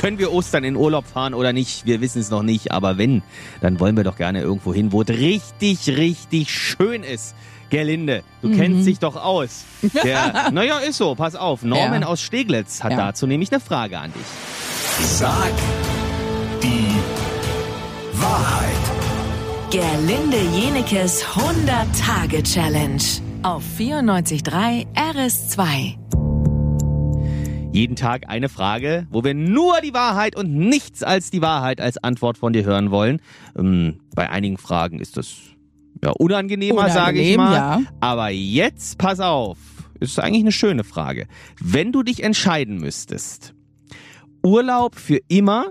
können wir Ostern in Urlaub fahren oder nicht? Wir wissen es noch nicht, aber wenn, dann wollen wir doch gerne irgendwo hin, wo es richtig, richtig schön ist. Gerlinde, du Mhm. kennst dich doch aus. Der, naja, ist so, pass auf. Norman Ja. aus Steglitz hat Ja. dazu nämlich eine Frage an dich. Sag die Wahrheit. Gerlinde Jenekes 100-Tage-Challenge auf 94.3 RS2. Jeden Tag eine Frage, wo wir nur die Wahrheit und nichts als die Wahrheit als Antwort von dir hören wollen. Ähm, bei einigen Fragen ist das ja unangenehmer, sage ich Unangenehm, mal. ja. Aber jetzt pass auf, ist eigentlich eine schöne Frage. Wenn du dich entscheiden müsstest, Urlaub für immer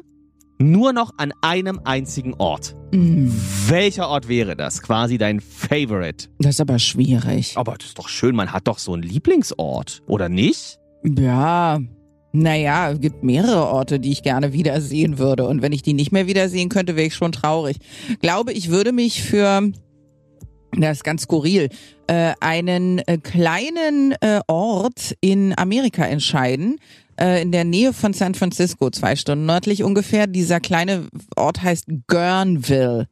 nur noch an einem einzigen Ort. Mm, Welcher Ort wäre das? Quasi dein Favorite. Das ist aber schwierig. Aber das ist doch schön, man hat doch so einen Lieblingsort, oder nicht? Ja, naja, es gibt mehrere Orte, die ich gerne wiedersehen würde. Und wenn ich die nicht mehr wiedersehen könnte, wäre ich schon traurig. Glaube, ich würde mich für, das ist ganz skurril, äh, einen äh, kleinen äh, Ort in Amerika entscheiden. äh, In der Nähe von San Francisco, zwei Stunden nördlich ungefähr. Dieser kleine Ort heißt Guerneville.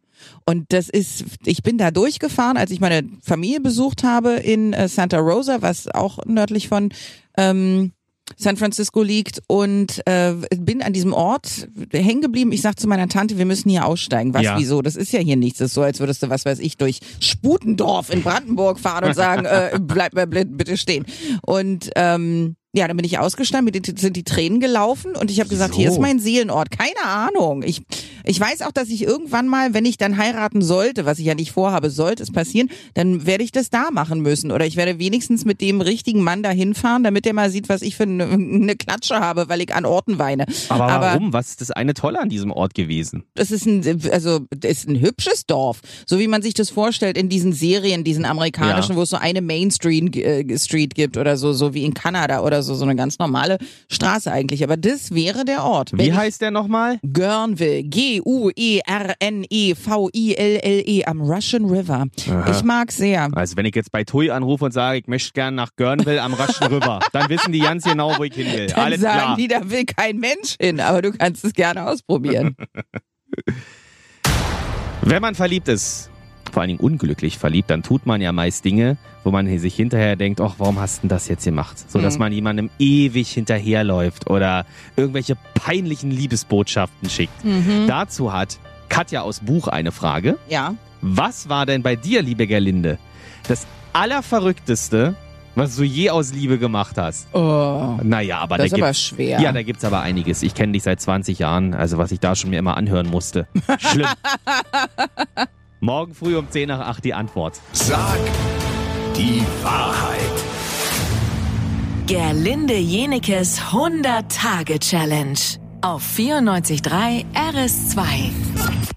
Und das ist, ich bin da durchgefahren, als ich meine Familie besucht habe in äh, Santa Rosa, was auch nördlich von ähm, San Francisco liegt und äh, bin an diesem Ort hängen geblieben. Ich sag zu meiner Tante, wir müssen hier aussteigen. Was, Ja. wieso? Das ist ja hier nichts. Das ist so, als würdest du, was weiß ich, durch Sputendorf in Brandenburg fahren und sagen, äh, bleib mal blind, bitte stehen. Und ähm, ja, dann bin ich ausgestanden, mir sind die Tränen gelaufen und ich habe gesagt, hier So. ist mein Seelenort. Keine Ahnung. Ich, ich weiß auch, dass ich irgendwann mal, wenn ich dann heiraten sollte, was ich ja nicht vorhabe, sollte es passieren, dann werde ich das da machen müssen. Oder ich werde wenigstens mit dem richtigen Mann da hinfahren, damit der mal sieht, was ich für eine, eine Klatsche habe, weil ich an Orten weine. Aber, Aber warum? Was ist das eine Tolle an diesem Ort gewesen? es ist ein, also, es ist ein hübsches Dorf. So wie man sich das vorstellt in diesen Serien, diesen amerikanischen, Ja. wo es so eine Main Street, äh, Street gibt oder so, so wie in Kanada oder so, so eine ganz normale Straße eigentlich. Aber das wäre der Ort. Wie heißt der nochmal? Guerneville, E G-U-E-R-N-E-V-I-L-L-E E am Russian River. Ich mag sehr. Also wenn ich jetzt bei TUI anrufe und sage, ich möchte gern nach Guerneville am Russian River, dann wissen die ganz genau, wo ich hin will. Dann Alles sagen klar. die, da will kein Mensch hin, aber du kannst es gerne ausprobieren. Wenn man verliebt ist, vor allen Dingen unglücklich verliebt, dann tut man ja meist Dinge, wo man sich hinterher denkt, ach, warum hast du denn das jetzt gemacht? So, dass Mhm. man jemandem ewig hinterherläuft oder irgendwelche peinlichen Liebesbotschaften schickt. Mhm. Dazu hat Katja aus Buch eine Frage. Ja. Was war denn bei dir, liebe Gerlinde, das Allerverrückteste, was du je aus Liebe gemacht hast? Oh, Naja, aber das da ist aber gibt's, schwer. ja, da gibt's aber einiges. Ich kenne dich seit 20 Jahren, also was ich da schon mir immer anhören musste. Schlimm. Morgen früh um 10 nach 8 die Antwort. Sag die Wahrheit. Gerlinde Jenekes 100-Tage-Challenge auf 94.3 RS2.